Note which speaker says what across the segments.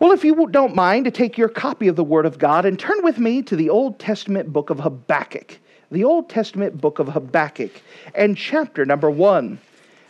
Speaker 1: Well, if you don't mind to take your copy of the Word of God and turn with me to the Old Testament book of Habakkuk, the Old Testament book of Habakkuk, and chapter number one.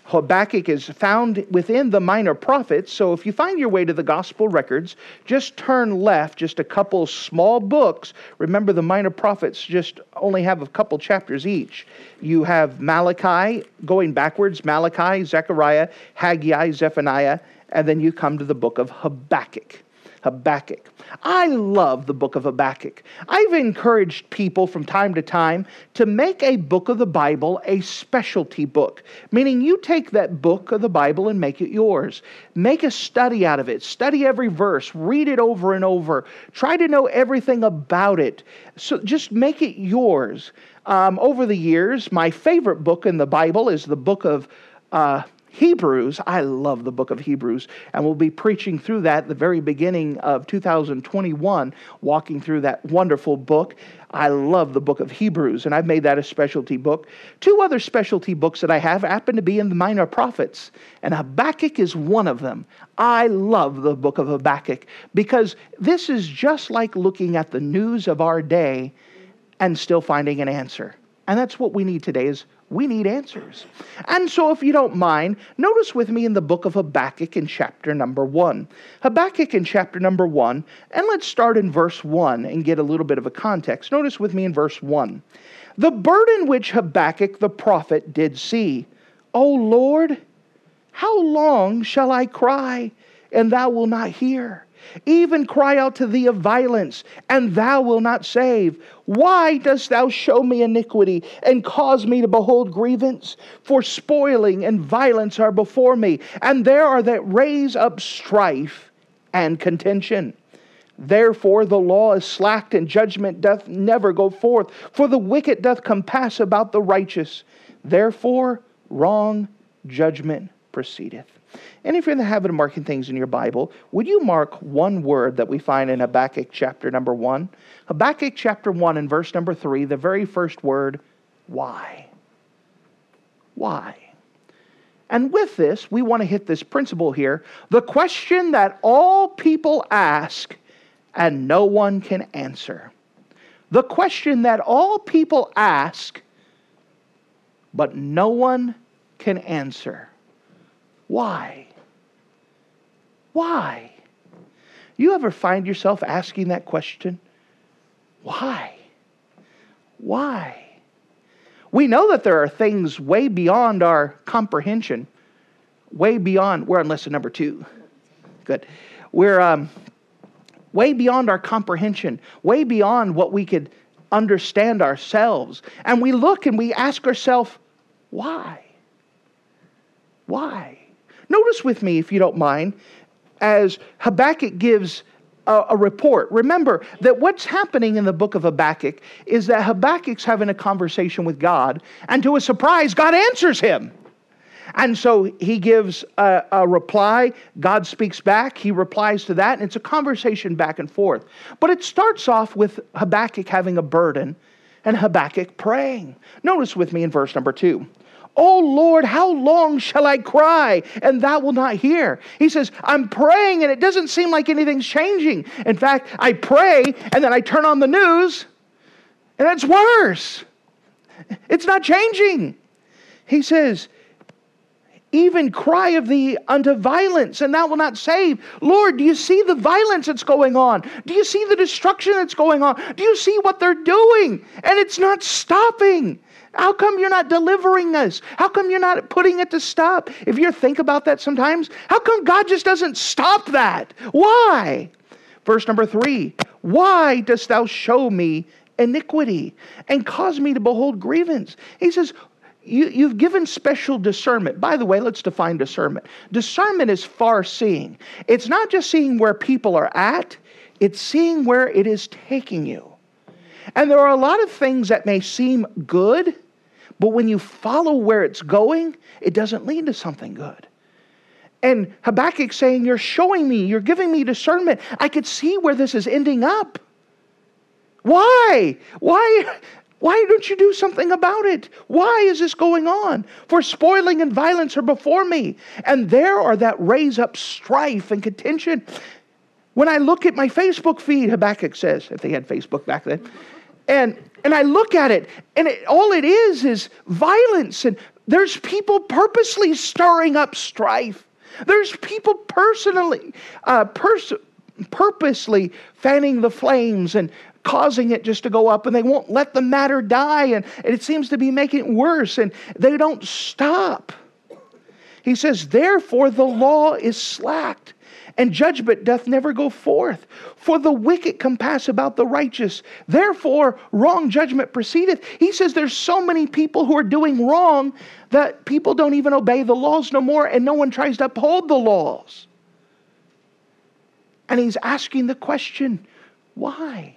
Speaker 1: Habakkuk is found within the minor prophets, so if you find your way to the gospel records, just turn left just a couple small books. Remember, the minor prophets just only have a couple chapters each. You have Malachi going backwards Malachi, Zechariah, Haggai, Zephaniah, and then you come to the book of Habakkuk. Habakkuk. I love the book of Habakkuk. I've encouraged people from time to time to make a book of the Bible a specialty book, meaning you take that book of the Bible and make it yours. Make a study out of it. Study every verse, read it over and over. Try to know everything about it. So just make it yours. Um, over the years, my favorite book in the Bible is the book of uh, Hebrews, I love the book of Hebrews, and we'll be preaching through that at the very beginning of 2021, walking through that wonderful book. I love the book of Hebrews, and I've made that a specialty book. Two other specialty books that I have happen to be in the minor prophets, and Habakkuk is one of them. I love the book of Habakkuk because this is just like looking at the news of our day and still finding an answer. And that's what we need today is we need answers. And so, if you don't mind, notice with me in the book of Habakkuk in chapter number one. Habakkuk in chapter number one, and let's start in verse one and get a little bit of a context. Notice with me in verse one the burden which Habakkuk the prophet did see. O Lord, how long shall I cry, and thou wilt not hear? Even cry out to thee of violence, and thou wilt not save. Why dost thou show me iniquity and cause me to behold grievance? For spoiling and violence are before me, and there are that raise up strife and contention. Therefore the law is slacked, and judgment doth never go forth. For the wicked doth compass about the righteous. Therefore wrong judgment proceedeth. And if you're in the habit of marking things in your Bible, would you mark one word that we find in Habakkuk chapter number one? Habakkuk chapter one and verse number three, the very first word, why? Why? And with this, we want to hit this principle here the question that all people ask and no one can answer. The question that all people ask, but no one can answer. Why? Why? You ever find yourself asking that question? Why? Why? We know that there are things way beyond our comprehension, way beyond. We're on lesson number two. Good. We're um, way beyond our comprehension, way beyond what we could understand ourselves. And we look and we ask ourselves, why? Why? Notice with me, if you don't mind, as Habakkuk gives a, a, report. Remember that what's happening in the book of Habakkuk is that Habakkuk's having a conversation with God, and to his surprise, God answers him. And so he gives a, a, reply. God speaks back. He replies to that. And it's a conversation back and forth. But it starts off with Habakkuk having a burden and Habakkuk praying. Notice with me in verse number two. Oh Lord, how long shall I cry and thou wilt not hear? He says, I'm praying and it doesn't seem like anything's changing. In fact, I pray and then I turn on the news and it's worse. It's not changing. He says, even cry of thee unto violence, and thou wilt not save. Lord, do you see the violence that's going on? Do you see the destruction that's going on? Do you see what they're doing? And it's not stopping. How come you're not delivering us? How come you're not putting it to stop? If you think about that sometimes, how come God just doesn't stop that? Why? Verse number three Why dost thou show me iniquity and cause me to behold grievance? He says, you, have given special discernment. By the way, let's define discernment. Discernment is far seeing. It's not just seeing where people are at, it's seeing where it is taking you. And there are a lot of things that may seem good, but when you follow where it's going, it doesn't lead to something good. And Habakkuk saying, You're showing me, you're giving me discernment. I could see where this is ending up. Why? Why? Why don't you do something about it? Why is this going on? For spoiling and violence are before me, and there are that raise up strife and contention. When I look at my Facebook feed, Habakkuk says, if they had Facebook back then, and and I look at it, and it, all it is is violence, and there's people purposely stirring up strife. There's people personally, uh, pers- purposely fanning the flames and causing it just to go up, and they won't let the matter die, and, and it seems to be making it worse, and they don't stop. He says, Therefore, the law is slacked and judgment doth never go forth. For the wicked compass about the righteous. Therefore, wrong judgment proceedeth. He says there's so many people who are doing wrong that people don't even obey the laws no more, and no one tries to uphold the laws. And he's asking the question, why?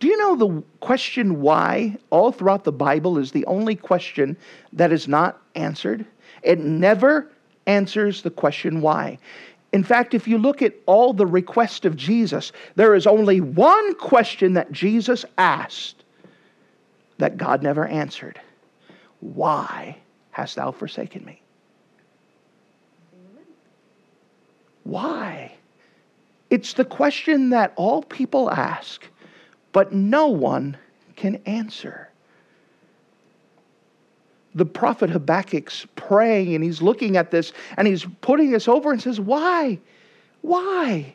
Speaker 1: Do you know the question why all throughout the Bible is the only question that is not answered? It never answers the question why. In fact, if you look at all the requests of Jesus, there is only one question that Jesus asked that God never answered Why hast thou forsaken me? Why? It's the question that all people ask, but no one can answer the prophet Habakkuk's praying and he's looking at this and he's putting this over and says, Why? Why?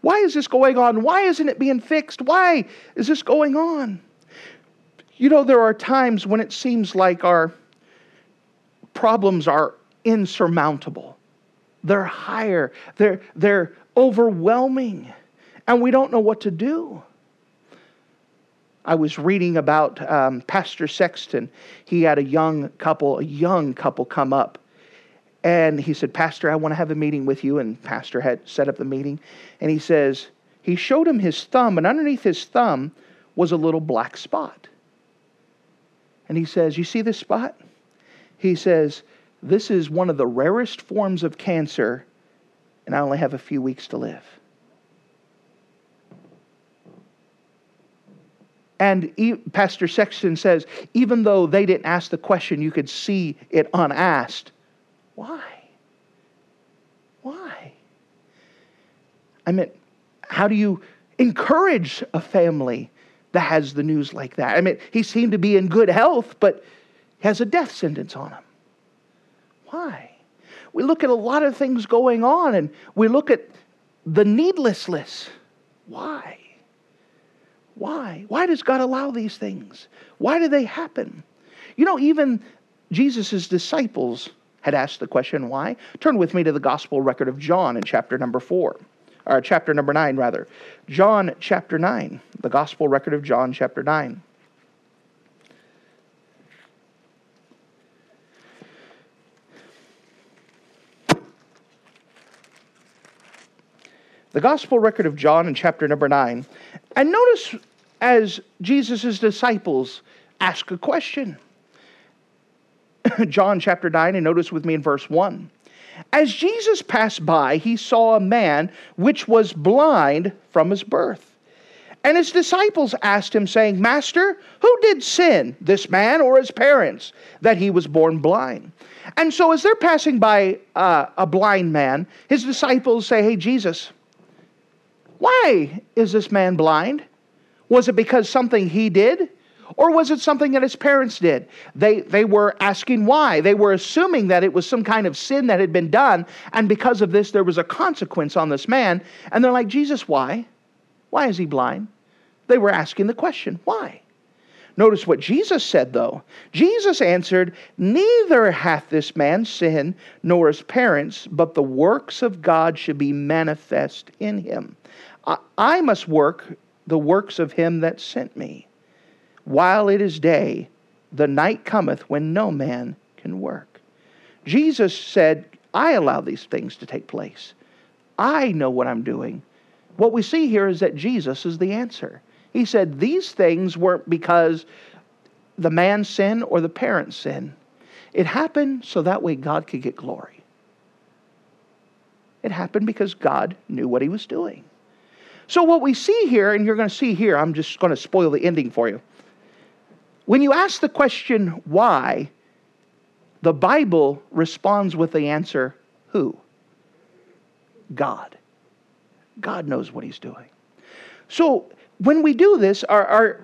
Speaker 1: Why is this going on? Why isn't it being fixed? Why is this going on? You know, there are times when it seems like our problems are insurmountable. They're higher, they're, they're overwhelming, and we don't know what to do. I was reading about um, Pastor Sexton. He had a young couple, a young couple come up. And he said, Pastor, I want to have a meeting with you. And Pastor had set up the meeting. And he says, he showed him his thumb, and underneath his thumb was a little black spot. And he says, You see this spot? He says, This is one of the rarest forms of cancer, and I only have a few weeks to live. And he, Pastor Sexton says, even though they didn't ask the question, you could see it unasked. Why? Why? I mean, how do you encourage a family that has the news like that? I mean, he seemed to be in good health, but has a death sentence on him. Why? We look at a lot of things going on and we look at the needlessness. Why? Why? Why does God allow these things? Why do they happen? You know, even Jesus' disciples had asked the question, why? Turn with me to the gospel record of John in chapter number 4, or chapter number 9, rather. John chapter 9, the gospel record of John chapter 9. The gospel record of John in chapter number 9 and notice as Jesus' disciples ask a question. John chapter 9, and notice with me in verse 1. As Jesus passed by, he saw a man which was blind from his birth. And his disciples asked him, saying, Master, who did sin, this man or his parents, that he was born blind? And so, as they're passing by uh, a blind man, his disciples say, Hey, Jesus, why is this man blind? Was it because something he did? Or was it something that his parents did? They, they were asking why. They were assuming that it was some kind of sin that had been done, and because of this, there was a consequence on this man. And they're like, Jesus, why? Why is he blind? They were asking the question, why? Notice what Jesus said, though. Jesus answered, Neither hath this man sinned, nor his parents, but the works of God should be manifest in him. I must work the works of him that sent me. While it is day, the night cometh when no man can work. Jesus said, I allow these things to take place. I know what I'm doing. What we see here is that Jesus is the answer. He said these things weren't because the man sinned or the parents sinned. It happened so that way God could get glory. It happened because God knew what he was doing. So, what we see here, and you're going to see here, I'm just going to spoil the ending for you. When you ask the question, why, the Bible responds with the answer, who? God. God knows what he's doing. So, when we do this, our, our,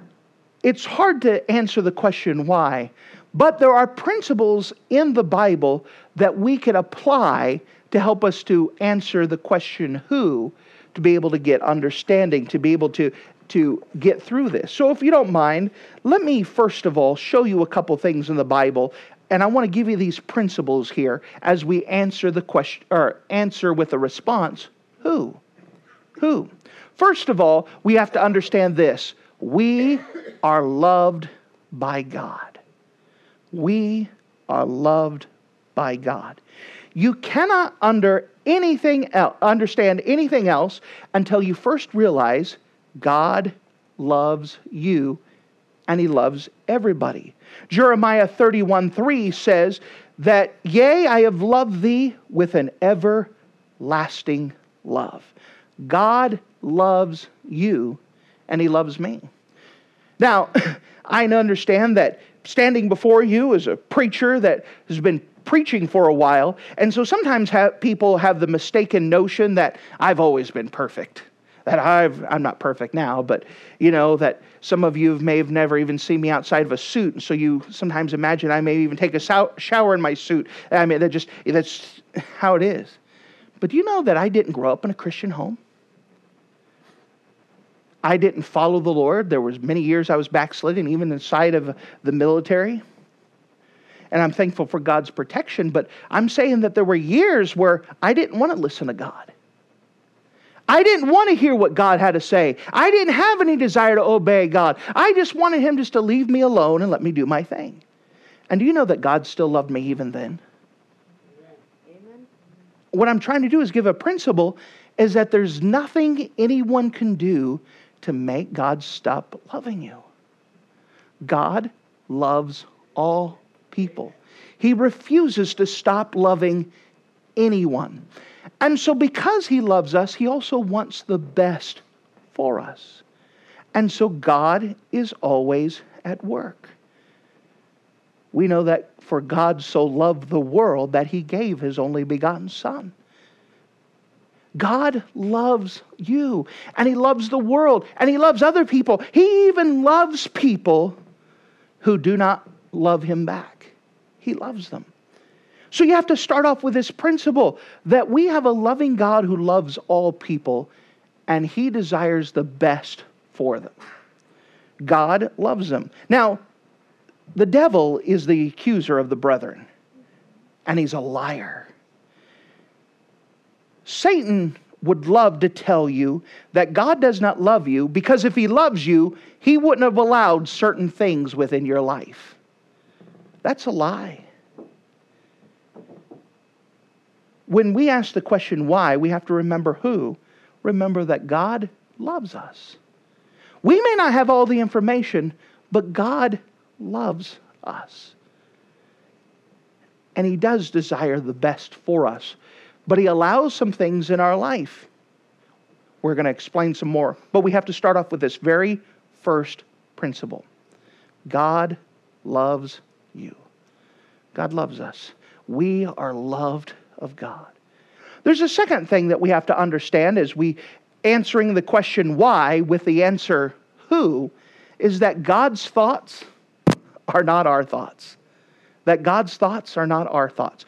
Speaker 1: it's hard to answer the question why, but there are principles in the Bible that we can apply to help us to answer the question who, to be able to get understanding, to be able to, to get through this. So, if you don't mind, let me first of all show you a couple things in the Bible, and I want to give you these principles here as we answer the question or answer with a response who? Who? First of all, we have to understand this we are loved by God. We are loved by God. You cannot under anything else, understand anything else until you first realize God loves you and he loves everybody. Jeremiah 31 3 says that, Yea, I have loved thee with an everlasting love. God loves you and he loves me. Now, I understand that standing before you as a preacher that has been preaching for a while. And so sometimes people have the mistaken notion that I've always been perfect. That I've, I'm not perfect now, but you know, that some of you may have never even seen me outside of a suit. And so you sometimes imagine I may even take a shower in my suit. I mean, that just, that's how it is. But do you know that I didn't grow up in a Christian home? I didn't follow the Lord. There was many years I was backsliding, even inside of the military and I'm thankful for God's protection, but I'm saying that there were years where I didn't want to listen to God. I didn't want to hear what God had to say. I didn't have any desire to obey God. I just wanted Him just to leave me alone and let me do my thing. And do you know that God still loved me even then? Amen. What I'm trying to do is give a principle is that there's nothing anyone can do to make God stop loving you. God loves all people. He refuses to stop loving anyone. And so, because He loves us, He also wants the best for us. And so, God is always at work. We know that for God so loved the world that He gave His only begotten Son. God loves you, and He loves the world, and He loves other people. He even loves people who do not love Him back. He loves them. So you have to start off with this principle that we have a loving God who loves all people and he desires the best for them. God loves them. Now, the devil is the accuser of the brethren, and he's a liar. Satan would love to tell you that God does not love you because if he loves you, he wouldn't have allowed certain things within your life. That's a lie. When we ask the question why, we have to remember who. Remember that God loves us. We may not have all the information, but God loves us. And He does desire the best for us, but He allows some things in our life. We're going to explain some more, but we have to start off with this very first principle God loves you. God loves us. We are loved of God. There's a second thing that we have to understand as we answering the question why with the answer who is that God's thoughts are not our thoughts. That God's thoughts are not our thoughts.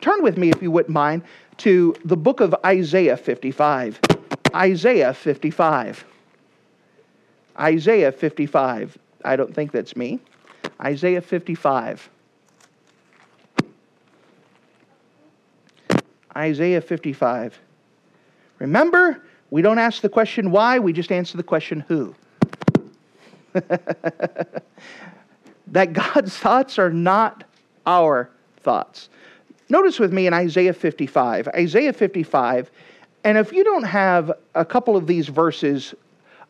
Speaker 1: Turn with me, if you wouldn't mind, to the book of Isaiah 55. Isaiah 55. Isaiah 55. I don't think that's me. Isaiah 55. Isaiah 55. Remember, we don't ask the question why, we just answer the question who. that God's thoughts are not our thoughts. Notice with me in Isaiah 55. Isaiah 55, and if you don't have a couple of these verses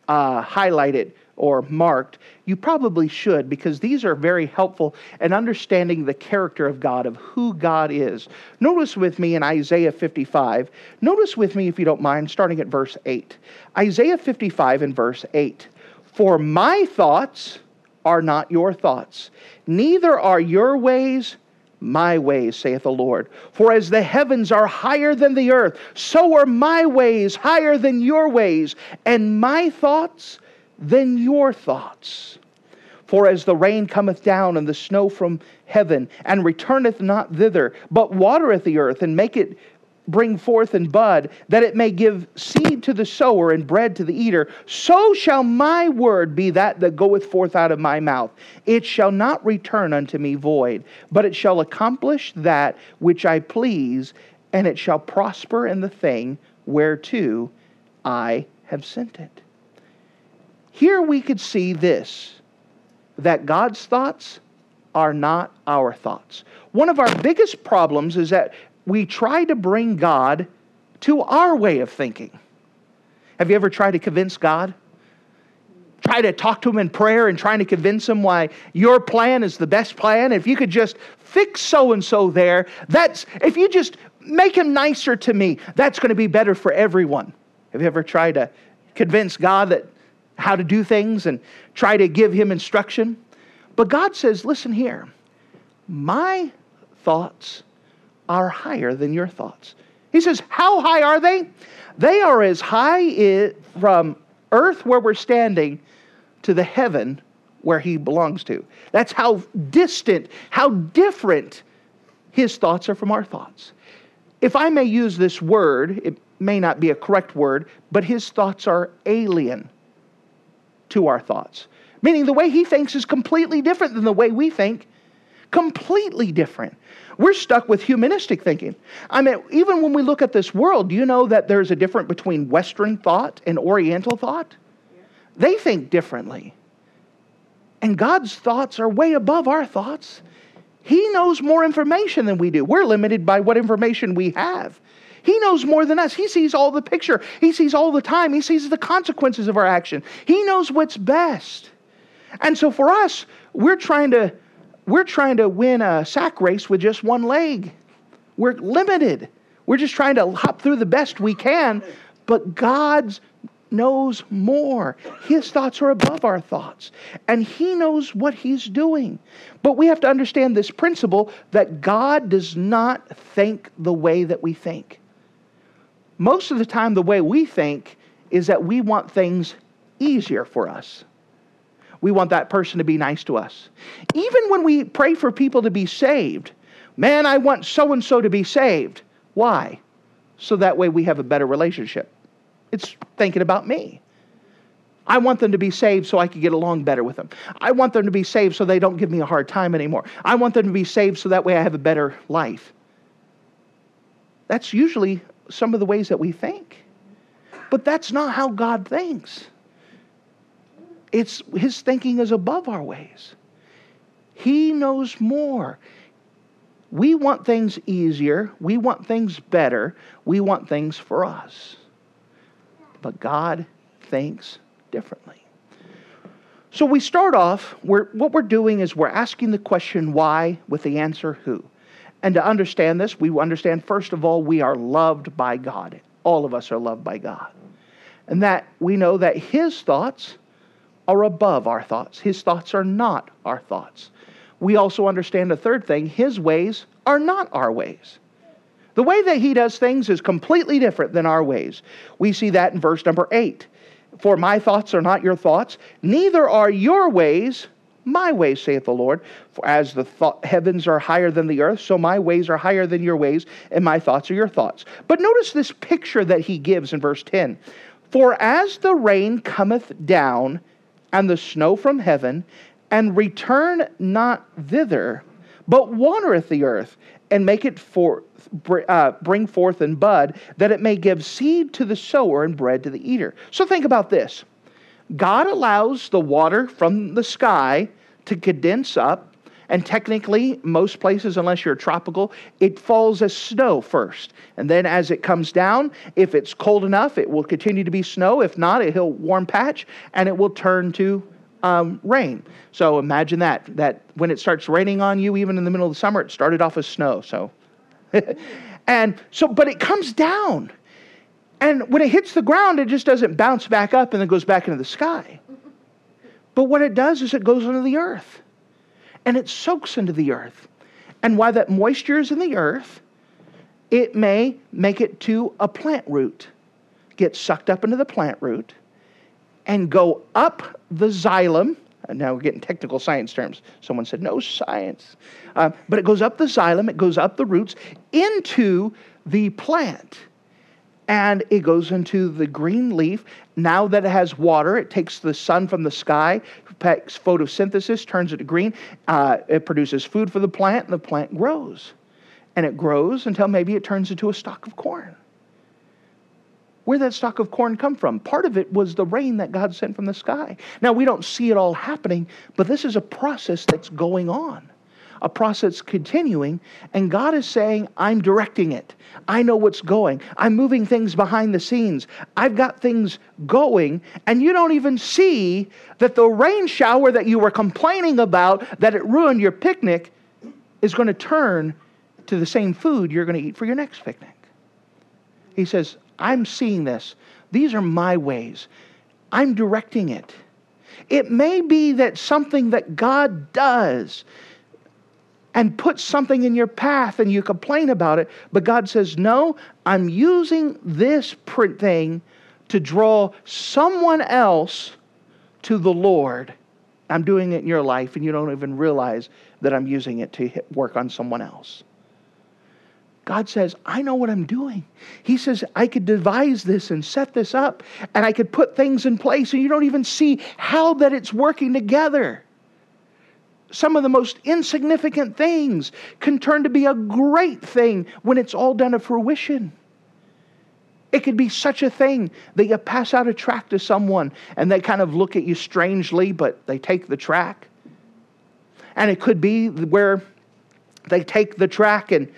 Speaker 1: uh, highlighted or marked, you probably should because these are very helpful in understanding the character of God, of who God is. Notice with me in Isaiah 55. Notice with me, if you don't mind, starting at verse 8. Isaiah 55 and verse 8. For my thoughts are not your thoughts, neither are your ways my ways, saith the Lord. For as the heavens are higher than the earth, so are my ways higher than your ways, and my thoughts than your thoughts. For as the rain cometh down and the snow from heaven, and returneth not thither, but watereth the earth, and make it bring forth and bud, that it may give seed to the sower and bread to the eater, so shall my word be that that goeth forth out of my mouth. It shall not return unto me void, but it shall accomplish that which I please, and it shall prosper in the thing whereto I have sent it. Here we could see this that God's thoughts are not our thoughts. One of our biggest problems is that we try to bring God to our way of thinking. Have you ever tried to convince God? Try to talk to him in prayer and trying to convince him why your plan is the best plan. If you could just fix so and so there, that's if you just make him nicer to me, that's going to be better for everyone. Have you ever tried to convince God that how to do things and try to give him instruction. But God says, listen here, my thoughts are higher than your thoughts. He says, How high are they? They are as high from earth where we're standing to the heaven where he belongs to. That's how distant, how different his thoughts are from our thoughts. If I may use this word, it may not be a correct word, but his thoughts are alien to our thoughts. Meaning the way he thinks is completely different than the way we think. Completely different. We're stuck with humanistic thinking. I mean, even when we look at this world, do you know that there's a difference between Western thought and Oriental thought? They think differently. And God's thoughts are way above our thoughts. He knows more information than we do. We're limited by what information we have. He knows more than us. He sees all the picture, He sees all the time, He sees the consequences of our action. He knows what's best. And so for us, we're trying to we're trying to win a sack race with just one leg. We're limited. We're just trying to hop through the best we can, but God's knows more. His thoughts are above our thoughts, and He knows what He's doing. But we have to understand this principle that God does not think the way that we think most of the time, the way we think is that we want things easier for us. We want that person to be nice to us. Even when we pray for people to be saved, man, I want so and so to be saved. Why? So that way we have a better relationship. It's thinking about me. I want them to be saved so I can get along better with them. I want them to be saved so they don't give me a hard time anymore. I want them to be saved so that way I have a better life. That's usually some of the ways that we think. But that's not how God thinks. It's his thinking is above our ways. He knows more. We want things easier, we want things better, we want things for us. But God thinks differently. So we start off, we're, what we're doing is we're asking the question why with the answer who. And to understand this, we understand, first of all, we are loved by God. All of us are loved by God. And that we know that His thoughts are above our thoughts, His thoughts are not our thoughts. We also understand a third thing His ways are not our ways. The way that He does things is completely different than our ways. We see that in verse number eight. For my thoughts are not your thoughts, neither are your ways my ways, saith the Lord. For as the th- heavens are higher than the earth, so my ways are higher than your ways, and my thoughts are your thoughts. But notice this picture that he gives in verse 10 For as the rain cometh down, and the snow from heaven, and return not thither, but watereth the earth, and make it for, uh, bring forth and bud, that it may give seed to the sower and bread to the eater. So think about this. God allows the water from the sky to condense up And technically, most places, unless you're tropical, it falls as snow first. And then as it comes down, if it's cold enough, it will continue to be snow. If not, it'll warm patch and it will turn to um, rain. So imagine that, that when it starts raining on you, even in the middle of the summer, it started off as snow. So, and so, but it comes down. And when it hits the ground, it just doesn't bounce back up and then goes back into the sky. But what it does is it goes into the earth and it soaks into the earth. And while that moisture is in the earth, it may make it to a plant root, get sucked up into the plant root, and go up the xylem. Now we're getting technical science terms. Someone said, no science. Uh, but it goes up the xylem, it goes up the roots into the plant. And it goes into the green leaf. Now that it has water, it takes the sun from the sky, takes photosynthesis, turns it to green. Uh, it produces food for the plant, and the plant grows. And it grows until maybe it turns into a stalk of corn. Where that stalk of corn come from? Part of it was the rain that God sent from the sky. Now we don't see it all happening, but this is a process that's going on. A process continuing, and God is saying, I'm directing it. I know what's going. I'm moving things behind the scenes. I've got things going, and you don't even see that the rain shower that you were complaining about, that it ruined your picnic, is going to turn to the same food you're going to eat for your next picnic. He says, I'm seeing this. These are my ways. I'm directing it. It may be that something that God does and puts something in your path and you complain about it, but God says, No, I'm using this print thing to draw someone else to the Lord. I'm doing it in your life, and you don't even realize that I'm using it to work on someone else. God says, I know what I'm doing. He says, I could devise this and set this up, and I could put things in place, and you don't even see how that it's working together. Some of the most insignificant things can turn to be a great thing when it's all done to fruition. It could be such a thing that you pass out a track to someone and they kind of look at you strangely, but they take the track. And it could be where they take the track and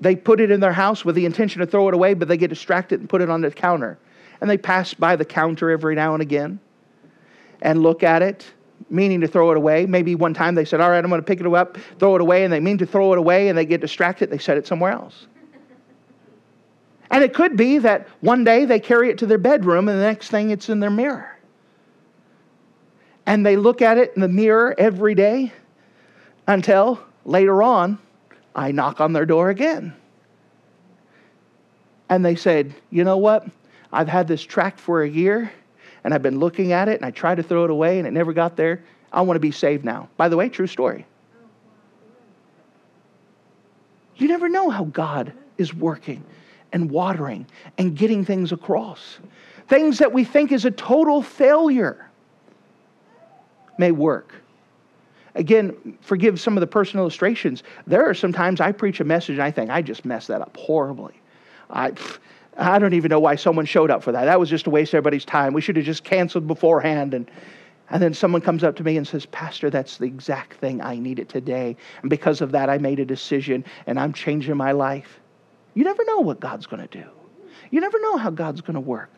Speaker 1: they put it in their house with the intention to throw it away, but they get distracted and put it on the counter. And they pass by the counter every now and again and look at it, meaning to throw it away. Maybe one time they said, All right, I'm going to pick it up, throw it away, and they mean to throw it away and they get distracted, they set it somewhere else. And it could be that one day they carry it to their bedroom and the next thing it's in their mirror. And they look at it in the mirror every day until later on I knock on their door again. And they said, You know what? I've had this tract for a year and I've been looking at it and I tried to throw it away and it never got there. I want to be saved now. By the way, true story. You never know how God is working and watering and getting things across. Things that we think is a total failure may work. Again, forgive some of the personal illustrations. There are sometimes I preach a message and I think I just messed that up horribly. I, I don't even know why someone showed up for that. That was just a waste everybody's time. We should have just canceled beforehand. And, and then someone comes up to me and says, Pastor, that's the exact thing I needed today. And because of that, I made a decision and I'm changing my life. You never know what God's going to do, you never know how God's going to work.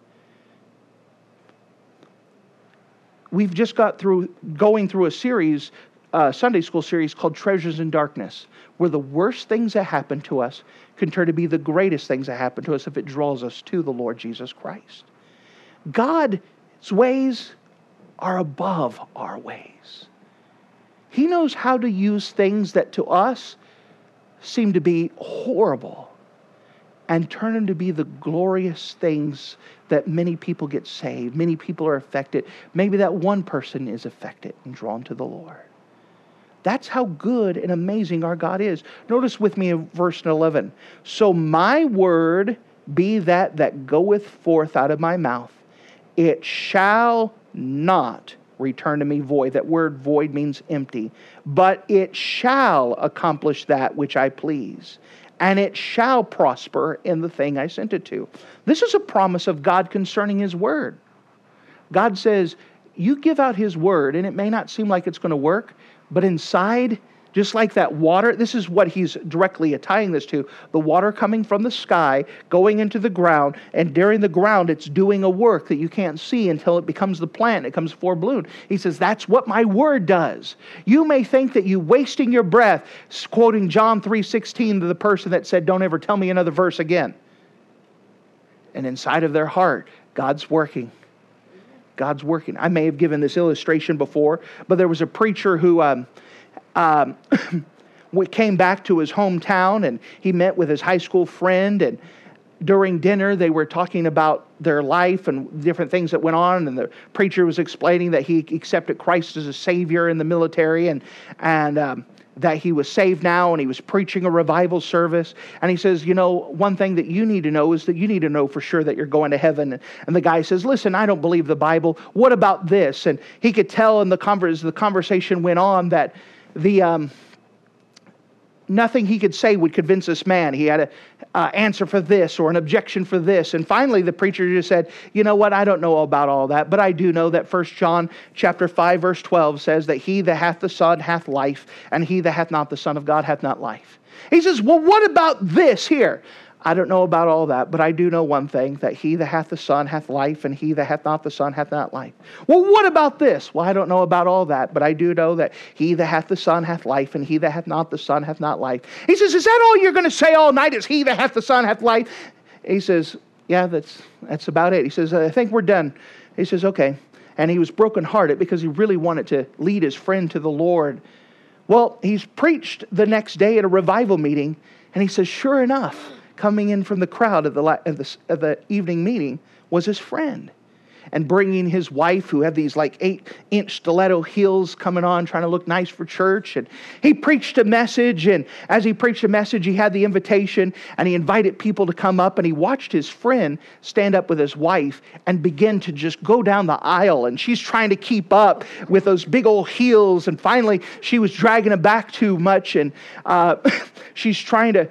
Speaker 1: We've just got through going through a series uh, Sunday school series called Treasures in Darkness, where the worst things that happen to us can turn to be the greatest things that happen to us if it draws us to the Lord Jesus Christ. God's ways are above our ways. He knows how to use things that to us seem to be horrible and turn them to be the glorious things that many people get saved. Many people are affected. Maybe that one person is affected and drawn to the Lord. That's how good and amazing our God is. Notice with me in verse 11. So my word be that that goeth forth out of my mouth, it shall not return to me void. That word void means empty. But it shall accomplish that which I please, and it shall prosper in the thing I sent it to. This is a promise of God concerning His word. God says, You give out His word, and it may not seem like it's going to work, but inside, Just like that water, this is what he's directly tying this to the water coming from the sky, going into the ground, and during the ground, it's doing a work that you can't see until it becomes the plant, it comes full bloom. He says, That's what my word does. You may think that you wasting your breath, quoting John 3:16 to the person that said, Don't ever tell me another verse again. And inside of their heart, God's working. God's working. I may have given this illustration before, but there was a preacher who. Um, um, came back to his hometown and he met with his high school friend and during dinner they were talking about their life and different things that went on and the preacher was explaining that he accepted christ as a savior in the military and and um, that he was saved now and he was preaching a revival service. And he says, You know, one thing that you need to know is that you need to know for sure that you're going to heaven. And the guy says, Listen, I don't believe the Bible. What about this? And he could tell in the, converse, the conversation went on that the um, nothing he could say would convince this man. He had an uh, answer for this or an objection for this. And finally, the preacher just said, "You know what? I don't know about all that, but I do know that First John chapter five verse twelve says that he that hath the Son hath life, and he that hath not the Son of God hath not life." He says, "Well, what about this here?" I don't know about all that, but I do know one thing that he that hath the Son hath life, and he that hath not the Son hath not life. Well, what about this? Well, I don't know about all that, but I do know that he that hath the Son hath life, and he that hath not the Son hath not life. He says, Is that all you're going to say all night? Is he that hath the Son hath life? He says, Yeah, that's, that's about it. He says, I think we're done. He says, Okay. And he was brokenhearted because he really wanted to lead his friend to the Lord. Well, he's preached the next day at a revival meeting, and he says, Sure enough, coming in from the crowd at the, at the, the evening meeting was his friend and bringing his wife, who had these like eight inch stiletto heels coming on, trying to look nice for church. And he preached a message. And as he preached a message, he had the invitation and he invited people to come up. And he watched his friend stand up with his wife and begin to just go down the aisle. And she's trying to keep up with those big old heels. And finally, she was dragging him back too much. And uh, she's trying to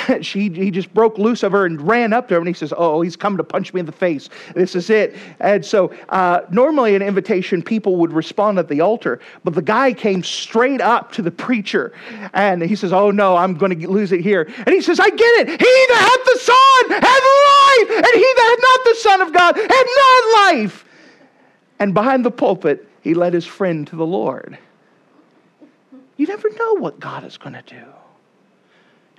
Speaker 1: she, he just broke loose of her and ran up to her and he says, Oh, he's come to punch me in the face. This is it. And so, uh, normally, an invitation, people would respond at the altar, but the guy came straight up to the preacher and he says, Oh, no, I'm going to lose it here. And he says, I get it. He that hath the Son hath life, and he that hath not the Son of God hath not life. And behind the pulpit, he led his friend to the Lord. You never know what God is going to do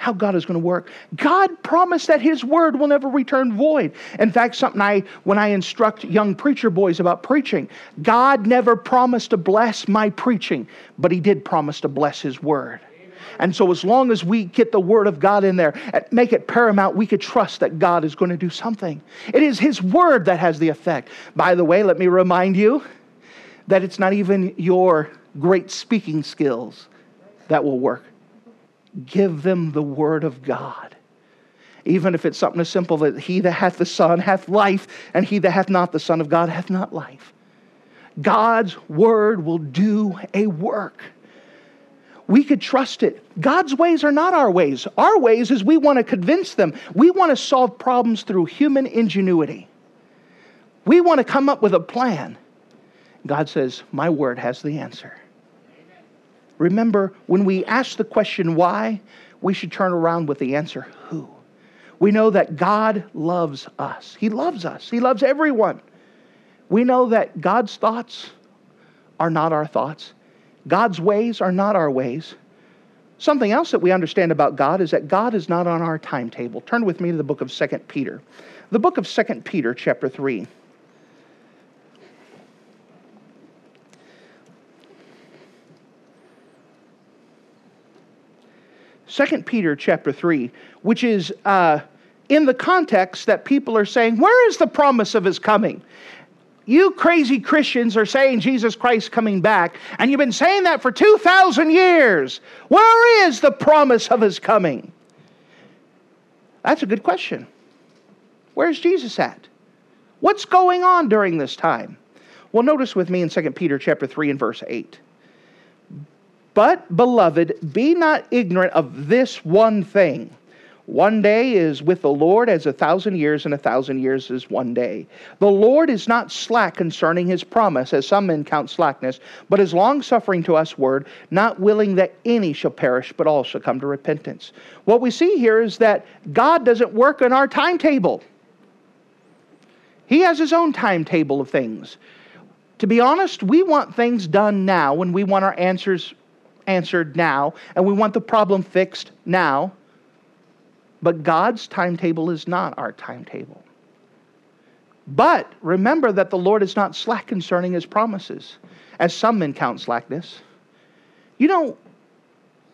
Speaker 1: how God is going to work. God promised that His word will never return void. In fact, something I, when I instruct young preacher boys about preaching, God never promised to bless my preaching, but He did promise to bless His word. And so, as long as we get the Word of God in there and make it paramount, we could trust that God is going to do something. It is His Word that has the effect. By the way, let me remind you that it's not even your great speaking skills that will work give them the word of God. Even if it's something as simple that he that hath the Son hath life, and he that hath not the Son of God hath not life. God's word will do a work. We could trust it. God's ways are not our ways. Our ways is we want to convince them. We want to solve problems through human ingenuity. We want to come up with a plan. God says, My word has the answer. Remember, when we ask the question why, we should turn around with the answer who. We know that God loves us. He loves us. He loves everyone. We know that God's thoughts are not our thoughts. God's ways are not our ways. Something else that we understand about God is that God is not on our timetable. Turn with me to the book of 2 Peter. The book of 2 Peter, chapter 3. 2 Peter chapter 3, which is uh, in the context that people are saying, Where is the promise of his coming? You crazy Christians are saying Jesus Christ coming back, and you've been saying that for 2,000 years. Where is the promise of his coming? That's a good question. Where's Jesus at? What's going on during this time? Well, notice with me in 2 Peter chapter 3 and verse 8. But, beloved, be not ignorant of this one thing. One day is with the Lord as a thousand years, and a thousand years is one day. The Lord is not slack concerning his promise, as some men count slackness, but is longsuffering to us word, not willing that any shall perish, but all shall come to repentance. What we see here is that God doesn't work on our timetable. He has his own timetable of things. To be honest, we want things done now when we want our answers answered now and we want the problem fixed now. But God's timetable is not our timetable. But remember that the Lord is not slack concerning his promises, as some men count slackness. You know,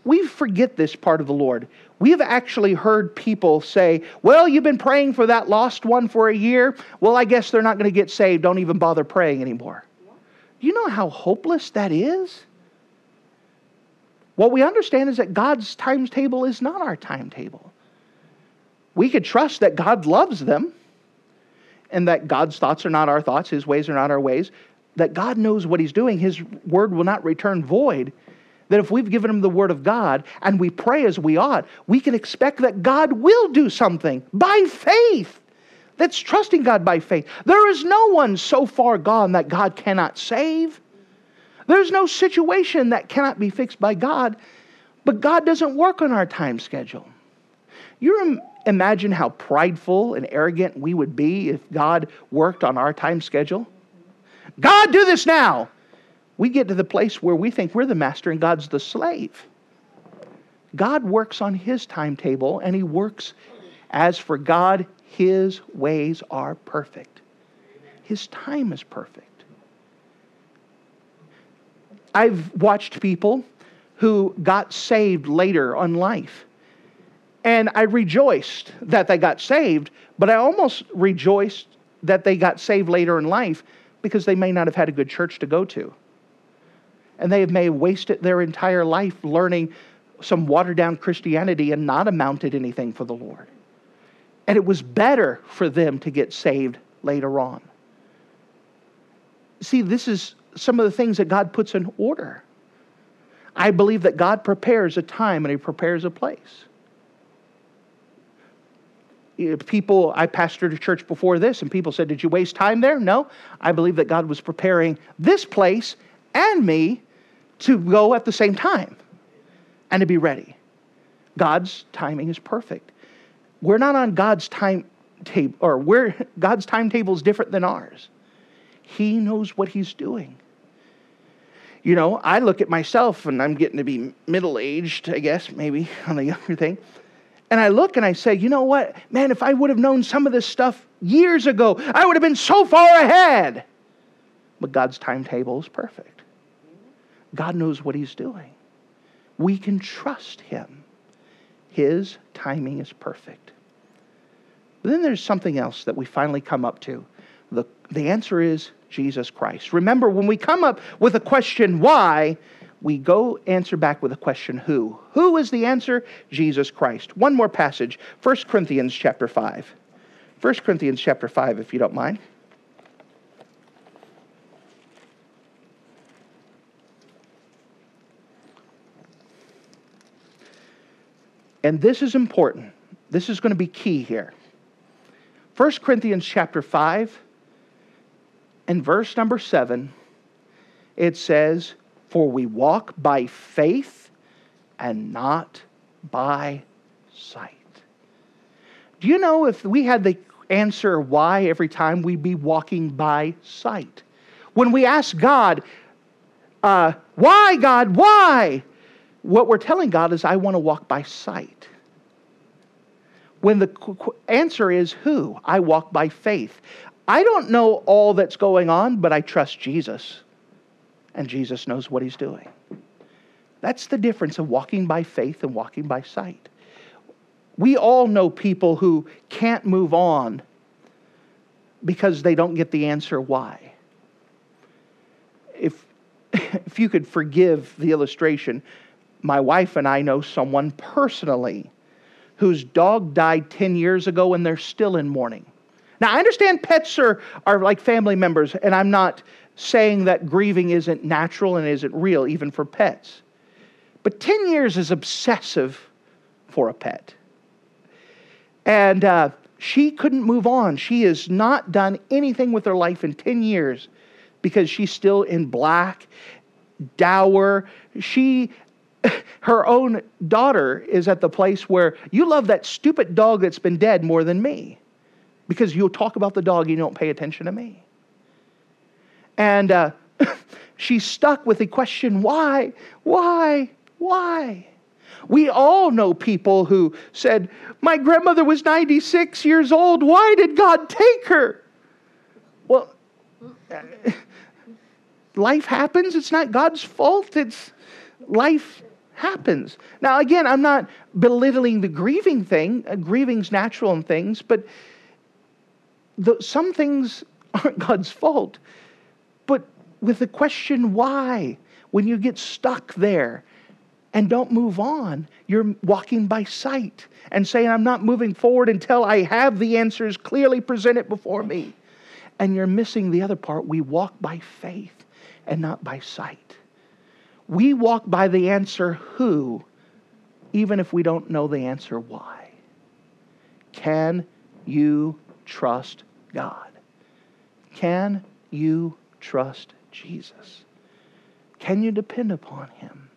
Speaker 1: we forget this part of the Lord. We have actually heard people say, Well, you've been praying for that lost one for a year. Well, I guess they're not going to get saved. Don't even bother praying anymore. You know how hopeless that is? What we understand is that God's timetable is not our timetable. We could trust that God loves them and that God's thoughts are not our thoughts, His ways are not our ways, that God knows what He's doing. His word will not return void. That if we've given Him the word of God and we pray as we ought, we can expect that God will do something by faith. That's trusting God by faith. There is no one so far gone that God cannot save. There's no situation that cannot be fixed by God, but God doesn't work on our time schedule. You imagine how prideful and arrogant we would be if God worked on our time schedule? God, do this now. We get to the place where we think we're the master and God's the slave. God works on his timetable and he works as for God, his ways are perfect. His time is perfect. I've watched people who got saved later on life. And I rejoiced that they got saved, but I almost rejoiced that they got saved later in life because they may not have had a good church to go to. And they may have wasted their entire life learning some watered down Christianity and not amounted anything for the Lord. And it was better for them to get saved later on. See, this is some of the things that God puts in order. I believe that God prepares a time and He prepares a place. People, I pastored a church before this, and people said, Did you waste time there? No. I believe that God was preparing this place and me to go at the same time and to be ready. God's timing is perfect. We're not on God's timetable, or we're, God's timetable is different than ours. He knows what He's doing. You know, I look at myself and I'm getting to be middle aged, I guess, maybe on the younger thing. And I look and I say, you know what? Man, if I would have known some of this stuff years ago, I would have been so far ahead. But God's timetable is perfect. God knows what He's doing. We can trust Him. His timing is perfect. But then there's something else that we finally come up to. The, the answer is Jesus Christ. Remember, when we come up with a question, why, we go answer back with a question, who? Who is the answer? Jesus Christ. One more passage, 1 Corinthians chapter 5. 1 Corinthians chapter 5, if you don't mind. And this is important. This is going to be key here. 1 Corinthians chapter 5 and verse number 7 it says, "For we walk by faith and not by sight." Do you know if we had the answer why every time we'd be walking by sight? When we ask God, uh, why, God, why? What we're telling God is, I want to walk by sight. When the answer is who? I walk by faith. I don't know all that's going on, but I trust Jesus. And Jesus knows what he's doing. That's the difference of walking by faith and walking by sight. We all know people who can't move on because they don't get the answer why. If, if you could forgive the illustration, my wife and I know someone personally whose dog died 10 years ago and they're still in mourning. Now, I understand pets are, are like family members, and I'm not saying that grieving isn't natural and isn't real, even for pets. But 10 years is obsessive for a pet. And uh, she couldn't move on. She has not done anything with her life in 10 years because she's still in black, dour. She, her own daughter is at the place where you love that stupid dog that's been dead more than me because you'll talk about the dog, you don't pay attention to me. And uh, she's stuck with the question why, why, why? We all know people who said, My grandmother was 96 years old. Why did God take her? Well, life happens. It's not God's fault. It's life happens. Now, again, I'm not belittling the grieving thing. Uh, grieving's natural in things, but the, some things aren't God's fault. But with the question why, when you get stuck there and don't move on, you're walking by sight and saying, I'm not moving forward until I have the answers clearly presented before me. And you're missing the other part. We walk by faith and not by sight. We walk by the answer who, even if we don't know the answer why. Can you trust God? Can you trust Jesus? Can you depend upon Him?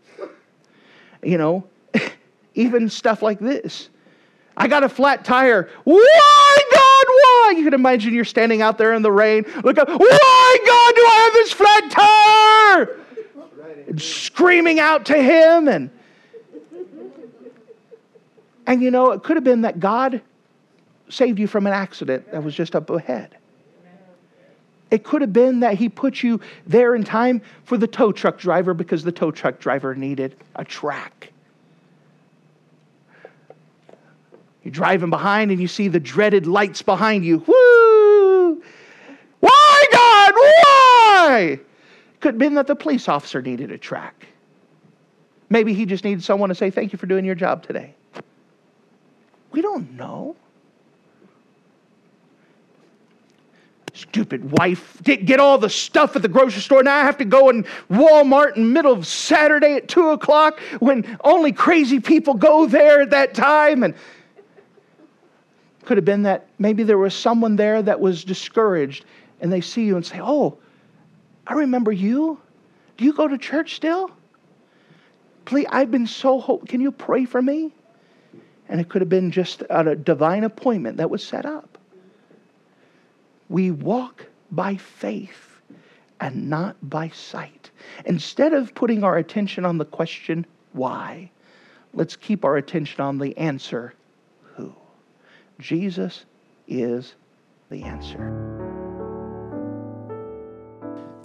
Speaker 1: You know, even stuff like this. I got a flat tire. Why, God, why? You can imagine you're standing out there in the rain. Look up. Why, God, do I have this flat tire? And screaming out to Him. And, and you know, it could have been that God saved you from an accident that was just up ahead. It could have been that he put you there in time for the tow truck driver because the tow truck driver needed a track. You're driving behind and you see the dreaded lights behind you. Woo! Why, God? Why? Could have been that the police officer needed a track. Maybe he just needed someone to say, Thank you for doing your job today. We don't know. Stupid wife get, get all the stuff at the grocery store. Now I have to go in Walmart in the middle of Saturday at 2 o'clock when only crazy people go there at that time. And could have been that maybe there was someone there that was discouraged and they see you and say, Oh, I remember you. Do you go to church still? Please, I've been so hope. Can you pray for me? And it could have been just a divine appointment that was set up. We walk by faith and not by sight. Instead of putting our attention on the question, why, let's keep our attention on the answer, who. Jesus is the answer.